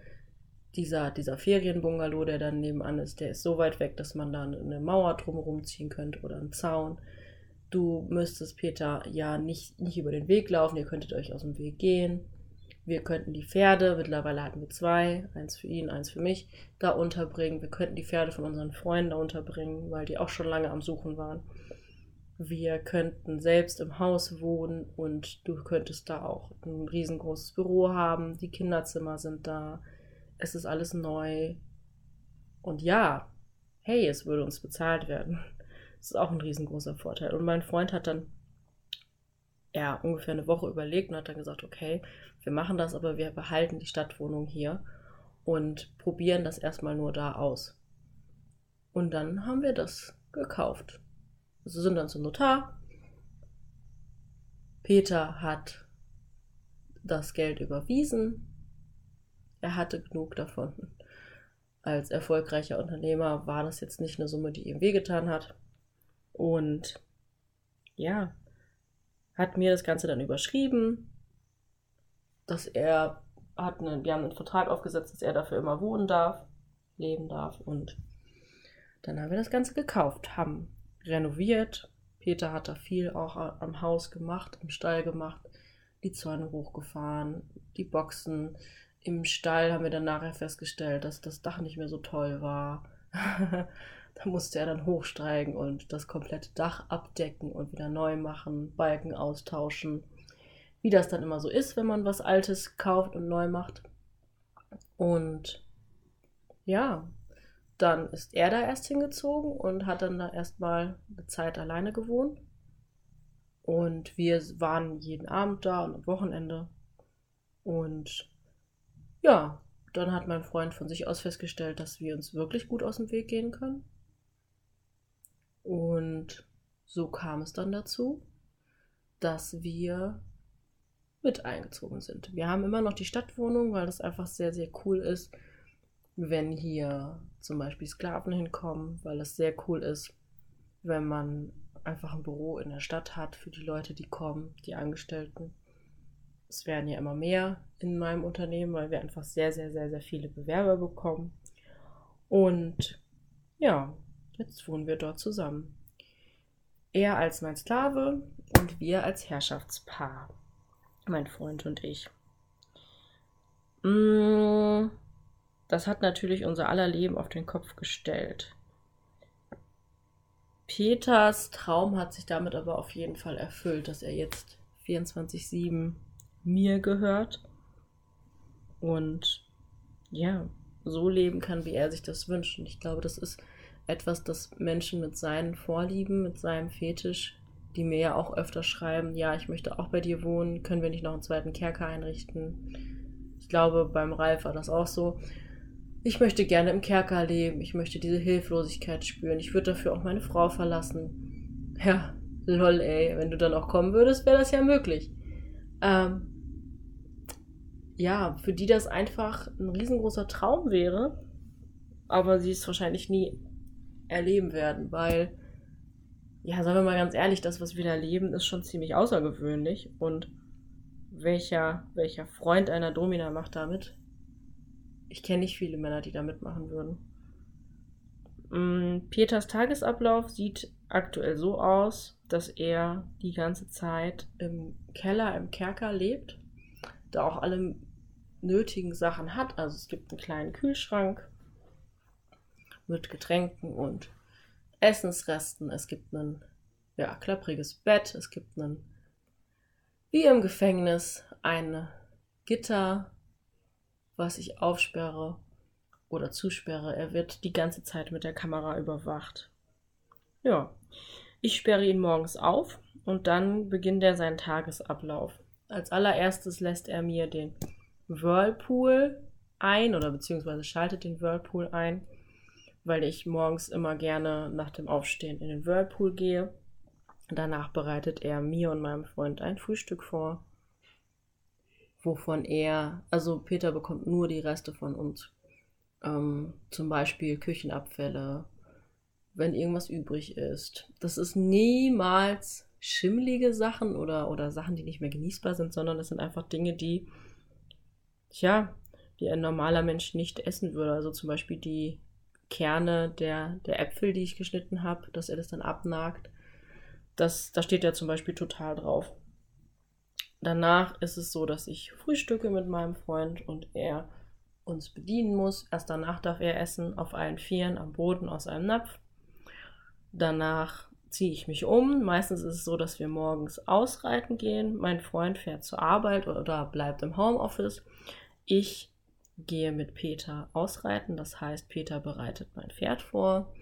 dieser, dieser Ferienbungalow, der dann nebenan ist, der ist so weit weg, dass man da eine Mauer drumherum ziehen könnte oder einen Zaun. Du müsstest Peter ja nicht, nicht über den Weg laufen, ihr könntet euch aus dem Weg gehen. Wir könnten die Pferde, mittlerweile hatten wir zwei, eins für ihn, eins für mich, da unterbringen. Wir könnten die Pferde von unseren Freunden da unterbringen, weil die auch schon lange am Suchen waren. Wir könnten selbst im Haus wohnen und du könntest da auch ein riesengroßes Büro haben. Die Kinderzimmer sind da. Es ist alles neu. Und ja, hey, es würde uns bezahlt werden. Das ist auch ein riesengroßer Vorteil. Und mein Freund hat dann ja, ungefähr eine Woche überlegt und hat dann gesagt, okay, wir machen das, aber wir behalten die Stadtwohnung hier und probieren das erstmal nur da aus. Und dann haben wir das gekauft. Sie sind dann zum Notar. Peter hat das Geld überwiesen. Er hatte genug davon. Als erfolgreicher Unternehmer war das jetzt nicht eine Summe, die ihm wehgetan hat. Und ja, hat mir das Ganze dann überschrieben, dass er hat einen, wir haben einen Vertrag aufgesetzt, dass er dafür immer wohnen darf, leben darf und dann haben wir das Ganze gekauft, haben renoviert. Peter hat da viel auch am Haus gemacht, im Stall gemacht, die Zäune hochgefahren, die Boxen. Im Stall haben wir dann nachher festgestellt, dass das Dach nicht mehr so toll war. da musste er dann hochsteigen und das komplette Dach abdecken und wieder neu machen, Balken austauschen. Wie das dann immer so ist, wenn man was Altes kauft und neu macht. Und ja, dann ist er da erst hingezogen und hat dann da erstmal eine Zeit alleine gewohnt. Und wir waren jeden Abend da und am Wochenende. Und ja, dann hat mein Freund von sich aus festgestellt, dass wir uns wirklich gut aus dem Weg gehen können. Und so kam es dann dazu, dass wir mit eingezogen sind. Wir haben immer noch die Stadtwohnung, weil das einfach sehr, sehr cool ist wenn hier zum Beispiel Sklaven hinkommen, weil es sehr cool ist, wenn man einfach ein Büro in der Stadt hat für die Leute, die kommen, die Angestellten. Es werden ja immer mehr in meinem Unternehmen, weil wir einfach sehr, sehr, sehr, sehr viele Bewerber bekommen. Und ja, jetzt wohnen wir dort zusammen. Er als mein Sklave und wir als Herrschaftspaar. Mein Freund und ich. Mm, das hat natürlich unser aller Leben auf den Kopf gestellt. Peters Traum hat sich damit aber auf jeden Fall erfüllt, dass er jetzt 24-7 mir gehört und ja, so leben kann, wie er sich das wünscht. Und ich glaube, das ist etwas, das Menschen mit seinen Vorlieben, mit seinem Fetisch, die mir ja auch öfter schreiben, ja, ich möchte auch bei dir wohnen, können wir nicht noch einen zweiten Kerker einrichten? Ich glaube, beim Ralf war das auch so ich möchte gerne im Kerker leben, ich möchte diese Hilflosigkeit spüren, ich würde dafür auch meine Frau verlassen. Ja, lol, ey, wenn du dann auch kommen würdest, wäre das ja möglich. Ähm, ja, für die das einfach ein riesengroßer Traum wäre, aber sie es wahrscheinlich nie erleben werden, weil, ja, sagen wir mal ganz ehrlich, das, was wir da leben, ist schon ziemlich außergewöhnlich und welcher, welcher Freund einer Domina macht damit? Ich kenne nicht viele Männer, die da mitmachen würden. Mm, Peters Tagesablauf sieht aktuell so aus, dass er die ganze Zeit im Keller, im Kerker lebt, da auch alle nötigen Sachen hat. Also es gibt einen kleinen Kühlschrank mit Getränken und Essensresten. Es gibt ein ja, klappriges Bett. Es gibt einen, wie im Gefängnis, ein Gitter was ich aufsperre oder zusperre. Er wird die ganze Zeit mit der Kamera überwacht. Ja, ich sperre ihn morgens auf und dann beginnt er seinen Tagesablauf. Als allererstes lässt er mir den Whirlpool ein oder beziehungsweise schaltet den Whirlpool ein, weil ich morgens immer gerne nach dem Aufstehen in den Whirlpool gehe. Danach bereitet er mir und meinem Freund ein Frühstück vor wovon er, also Peter bekommt nur die Reste von uns. Ähm, zum Beispiel Küchenabfälle, wenn irgendwas übrig ist. Das ist niemals schimmelige Sachen oder, oder Sachen, die nicht mehr genießbar sind, sondern das sind einfach Dinge, die, tja, die ein normaler Mensch nicht essen würde. Also zum Beispiel die Kerne der, der Äpfel, die ich geschnitten habe, dass er das dann abnagt. Das, da steht ja zum Beispiel total drauf. Danach ist es so, dass ich frühstücke mit meinem Freund und er uns bedienen muss. Erst danach darf er essen auf allen Vieren am Boden aus einem Napf. Danach ziehe ich mich um. Meistens ist es so, dass wir morgens ausreiten gehen. Mein Freund fährt zur Arbeit oder bleibt im Homeoffice. Ich gehe mit Peter ausreiten. Das heißt, Peter bereitet mein Pferd vor.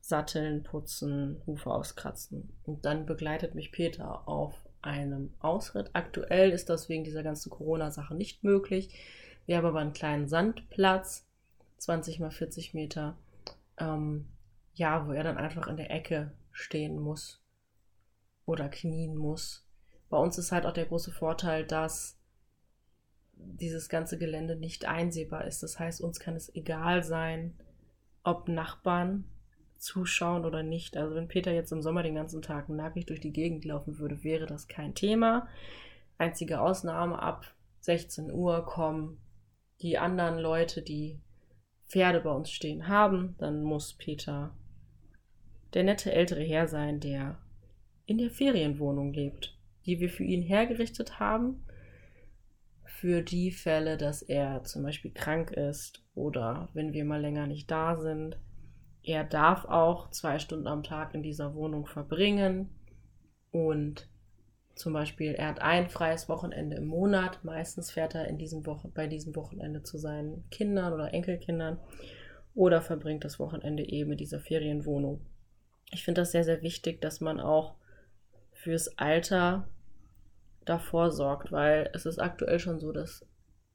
Satteln, putzen, Hufe auskratzen. Und dann begleitet mich Peter auf einem Ausritt. Aktuell ist das wegen dieser ganzen Corona-Sache nicht möglich. Wir haben aber einen kleinen Sandplatz, 20 mal 40 Meter, ähm, ja, wo er dann einfach in der Ecke stehen muss oder knien muss. Bei uns ist halt auch der große Vorteil, dass dieses ganze Gelände nicht einsehbar ist. Das heißt, uns kann es egal sein, ob Nachbarn zuschauen oder nicht. Also wenn Peter jetzt im Sommer den ganzen Tag nackig durch die Gegend laufen würde, wäre das kein Thema. Einzige Ausnahme, ab 16 Uhr kommen die anderen Leute, die Pferde bei uns stehen haben. Dann muss Peter der nette ältere Herr sein, der in der Ferienwohnung lebt, die wir für ihn hergerichtet haben. Für die Fälle, dass er zum Beispiel krank ist oder wenn wir mal länger nicht da sind er darf auch zwei Stunden am Tag in dieser Wohnung verbringen und zum Beispiel, er hat ein freies Wochenende im Monat. Meistens fährt er in diesem Woche, bei diesem Wochenende zu seinen Kindern oder Enkelkindern oder verbringt das Wochenende eben in dieser Ferienwohnung. Ich finde das sehr, sehr wichtig, dass man auch fürs Alter davor sorgt, weil es ist aktuell schon so, dass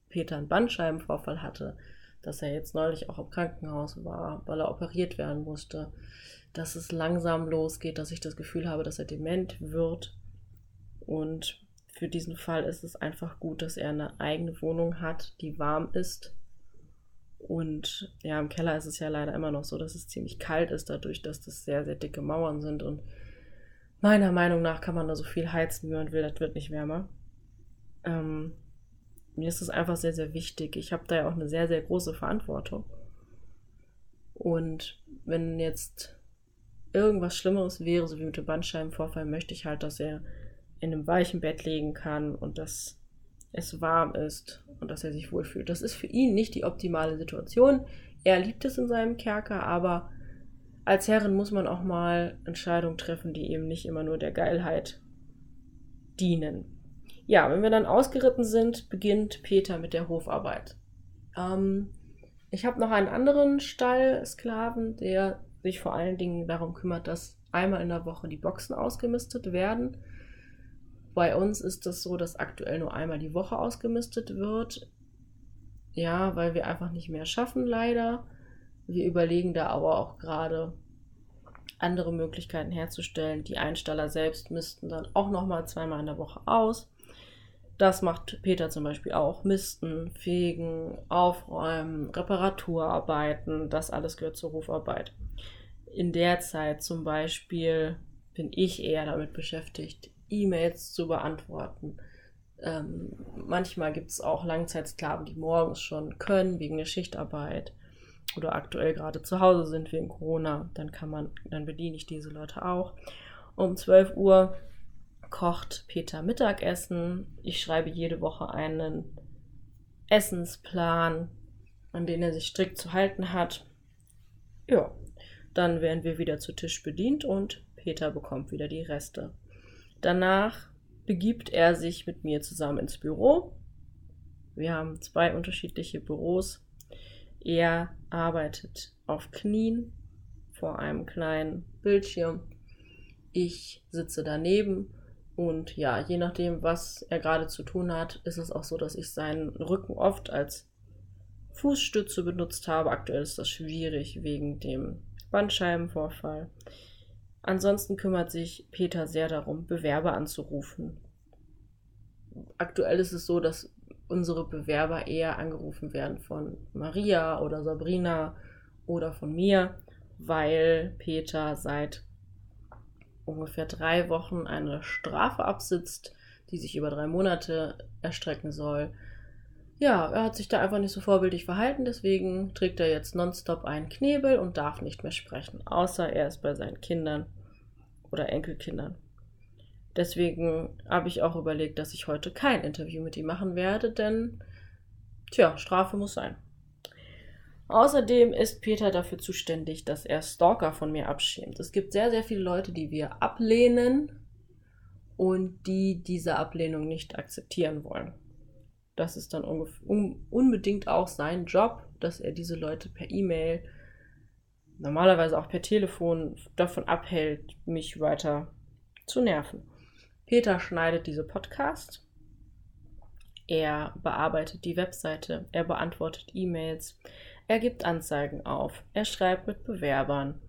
Peter einen Bandscheibenvorfall hatte dass er jetzt neulich auch im Krankenhaus war, weil er operiert werden musste, dass es langsam losgeht, dass ich das Gefühl habe, dass er dement wird. Und für diesen Fall ist es einfach gut, dass er eine eigene Wohnung hat, die warm ist Und ja, im Keller ist es ja leider immer noch so, dass es ziemlich kalt ist, dadurch, dass das sehr, sehr dicke Mauern sind. Und meiner Meinung nach kann man da so viel heizen, wie man will, das wird nicht wärmer. Ähm, mir ist es einfach sehr, sehr wichtig. Ich habe da ja auch eine sehr, sehr große Verantwortung. Und wenn jetzt irgendwas Schlimmeres wäre, so wie mit dem Bandscheibenvorfall, möchte ich halt, dass er in einem weichen Bett liegen kann und dass es warm ist und dass er sich wohlfühlt. Das ist für ihn nicht die optimale Situation. Er liebt es in seinem Kerker, aber als Herrin muss man auch mal Entscheidungen treffen, die eben nicht immer nur der Geilheit dienen. Ja, wenn wir dann ausgeritten sind, beginnt Peter mit der Hofarbeit. Ähm, ich habe noch einen anderen Stallsklaven, der sich vor allen Dingen darum kümmert, dass einmal in der Woche die Boxen ausgemistet werden. Bei uns ist das so, dass aktuell nur einmal die Woche ausgemistet wird. Ja, weil wir einfach nicht mehr schaffen, leider. Wir überlegen da aber auch gerade andere Möglichkeiten herzustellen. Die Einsteller selbst missten dann auch nochmal zweimal in der Woche aus. Das macht Peter zum Beispiel auch. Misten, Fegen, Aufräumen, Reparaturarbeiten, das alles gehört zur Hofarbeit. In der Zeit zum Beispiel bin ich eher damit beschäftigt, E-Mails zu beantworten. Ähm, manchmal gibt es auch Langzeitsklaven, die morgens schon können, wegen der Schichtarbeit oder aktuell gerade zu Hause sind wegen Corona. Dann kann man, dann bediene ich diese Leute auch. Um 12 Uhr kocht Peter Mittagessen. Ich schreibe jede Woche einen Essensplan, an den er sich strikt zu halten hat. Ja, dann werden wir wieder zu Tisch bedient und Peter bekommt wieder die Reste. Danach begibt er sich mit mir zusammen ins Büro. Wir haben zwei unterschiedliche Büros. Er arbeitet auf Knien vor einem kleinen Bildschirm. Ich sitze daneben und ja, je nachdem, was er gerade zu tun hat, ist es auch so, dass ich seinen Rücken oft als Fußstütze benutzt habe. Aktuell ist das schwierig wegen dem Bandscheibenvorfall. Ansonsten kümmert sich Peter sehr darum, Bewerber anzurufen. Aktuell ist es so, dass unsere Bewerber eher angerufen werden von Maria oder Sabrina oder von mir, weil Peter seit ungefähr drei Wochen eine Strafe absitzt, die sich über drei Monate erstrecken soll. Ja, er hat sich da einfach nicht so vorbildlich verhalten, deswegen trägt er jetzt nonstop einen Knebel und darf nicht mehr sprechen, außer er ist bei seinen Kindern oder Enkelkindern. Deswegen habe ich auch überlegt, dass ich heute kein Interview mit ihm machen werde, denn, tja, Strafe muss sein. Außerdem ist Peter dafür zuständig, dass er Stalker von mir abschämt. Es gibt sehr, sehr viele Leute, die wir ablehnen und die diese Ablehnung nicht akzeptieren wollen. Das ist dann un unbedingt auch sein Job, dass er diese Leute per E-Mail normalerweise auch per Telefon davon abhält, mich weiter zu nerven. Peter schneidet diese Podcasts. Er bearbeitet die Webseite, er beantwortet E-Mails, er gibt Anzeigen auf, er schreibt mit Bewerbern,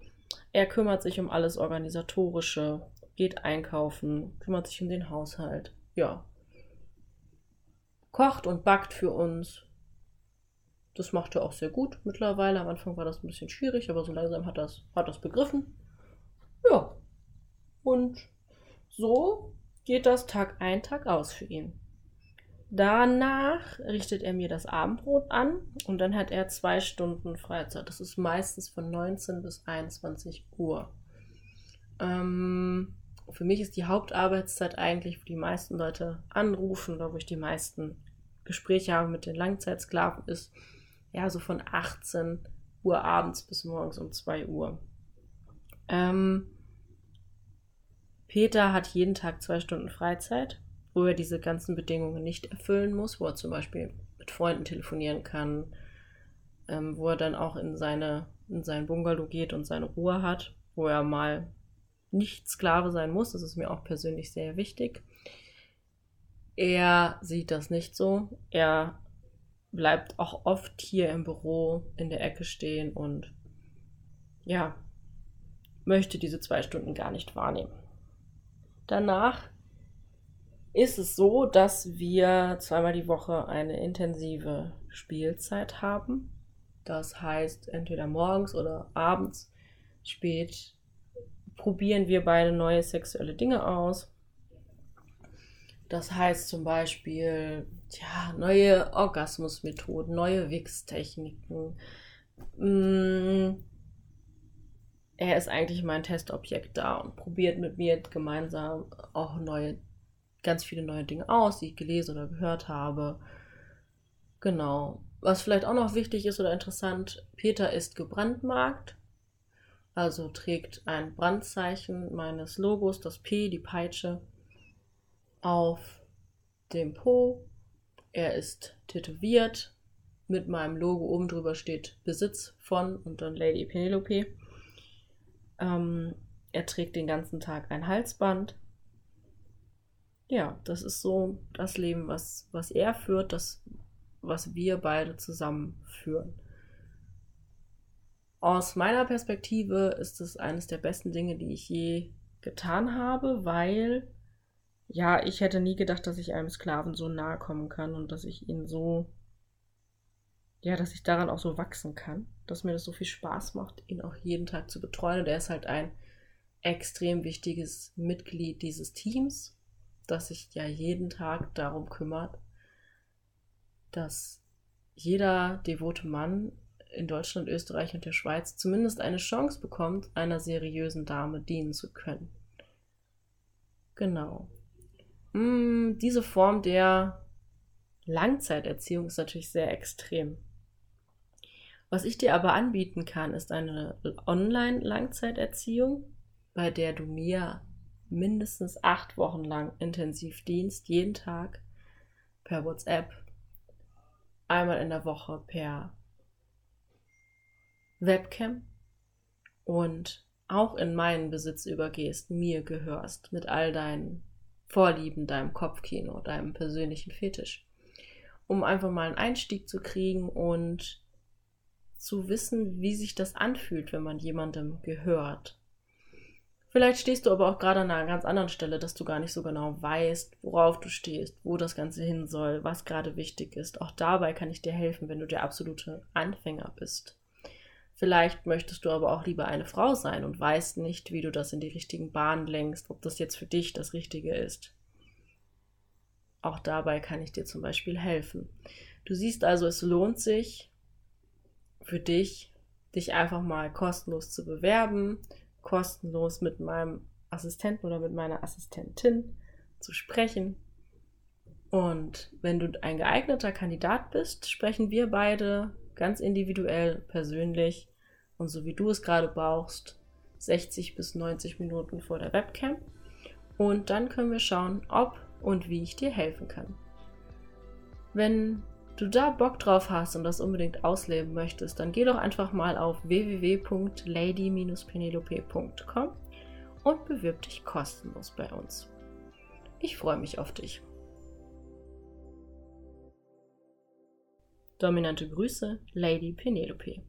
er kümmert sich um alles Organisatorische, geht einkaufen, kümmert sich um den Haushalt, ja. Kocht und backt für uns, das macht er auch sehr gut mittlerweile. Am Anfang war das ein bisschen schwierig, aber so langsam hat das, hat das begriffen. Ja. Und so geht das Tag ein, Tag aus für ihn. Danach richtet er mir das Abendbrot an und dann hat er zwei Stunden Freizeit. Das ist meistens von 19 bis 21 Uhr. Ähm, für mich ist die Hauptarbeitszeit eigentlich, wo die meisten Leute anrufen oder wo ich die meisten Gespräche habe mit den Langzeitsklaven, ist ja, so von 18 Uhr abends bis morgens um 2 Uhr. Ähm, Peter hat jeden Tag zwei Stunden Freizeit, wo er diese ganzen Bedingungen nicht erfüllen muss, wo er zum Beispiel mit Freunden telefonieren kann, ähm, wo er dann auch in, seine, in sein Bungalow geht und seine Ruhe hat, wo er mal nicht Sklave sein muss. Das ist mir auch persönlich sehr wichtig. Er sieht das nicht so. Er bleibt auch oft hier im Büro in der Ecke stehen und ja, möchte diese zwei Stunden gar nicht wahrnehmen. Danach ist es so, dass wir zweimal die Woche eine intensive Spielzeit haben. Das heißt, entweder morgens oder abends spät probieren wir beide neue sexuelle Dinge aus. Das heißt zum Beispiel, ja, neue Orgasmusmethoden, neue Wix-Techniken. Mm, er ist eigentlich mein Testobjekt da und probiert mit mir gemeinsam auch neue, ganz viele neue Dinge aus, die ich gelesen oder gehört habe. Genau. Was vielleicht auch noch wichtig ist oder interessant, Peter ist gebrandmarkt, also trägt ein Brandzeichen meines Logos, das P, die Peitsche, auf dem Po. Er ist tätowiert. Mit meinem Logo oben drüber steht Besitz von und dann Lady Penelope. Ähm, er trägt den ganzen Tag ein Halsband. Ja, das ist so das Leben, was, was er führt, das, was wir beide zusammen führen. Aus meiner Perspektive ist es eines der besten Dinge, die ich je getan habe, weil ja, ich hätte nie gedacht, dass ich einem Sklaven so nahe kommen kann und dass ich ihn so, ja, dass ich daran auch so wachsen kann, dass mir das so viel Spaß macht, ihn auch jeden Tag zu betreuen. Und er ist halt ein extrem wichtiges Mitglied dieses Teams, das sich ja jeden Tag darum kümmert, dass jeder devote Mann in Deutschland, Österreich und der Schweiz zumindest eine Chance bekommt, einer seriösen Dame dienen zu können. Genau. Mm, diese Form der Langzeiterziehung ist natürlich sehr extrem. Was ich dir aber anbieten kann, ist eine Online-Langzeiterziehung, bei der du mir mindestens acht Wochen lang intensiv dienst, jeden Tag per WhatsApp, einmal in der Woche per Webcam und auch in meinen Besitz übergehst, mir gehörst mit all deinen Vorlieben, deinem Kopfkino, deinem persönlichen Fetisch. Um einfach mal einen Einstieg zu kriegen und zu wissen, wie sich das anfühlt, wenn man jemandem gehört. Vielleicht stehst du aber auch gerade an einer ganz anderen Stelle, dass du gar nicht so genau weißt, worauf du stehst, wo das Ganze hin soll, was gerade wichtig ist. Auch dabei kann ich dir helfen, wenn du der absolute Anfänger bist. Vielleicht möchtest du aber auch lieber eine Frau sein und weißt nicht, wie du das in die richtigen Bahnen lenkst, ob das jetzt für dich das Richtige ist. Auch dabei kann ich dir zum Beispiel helfen. Du siehst also, es lohnt sich für dich, dich einfach mal kostenlos zu bewerben, kostenlos mit meinem Assistenten oder mit meiner Assistentin zu sprechen. Und wenn du ein geeigneter Kandidat bist, sprechen wir beide ganz individuell, persönlich und so wie du es gerade brauchst, 60 bis 90 Minuten vor der Webcam. Und dann können wir schauen, ob und wie ich dir helfen kann. Wenn du da Bock drauf hast und das unbedingt ausleben möchtest, dann geh doch einfach mal auf www.lady-penelope.com und bewirb dich kostenlos bei uns. Ich freue mich auf dich. Dominante Grüße, Lady Penelope.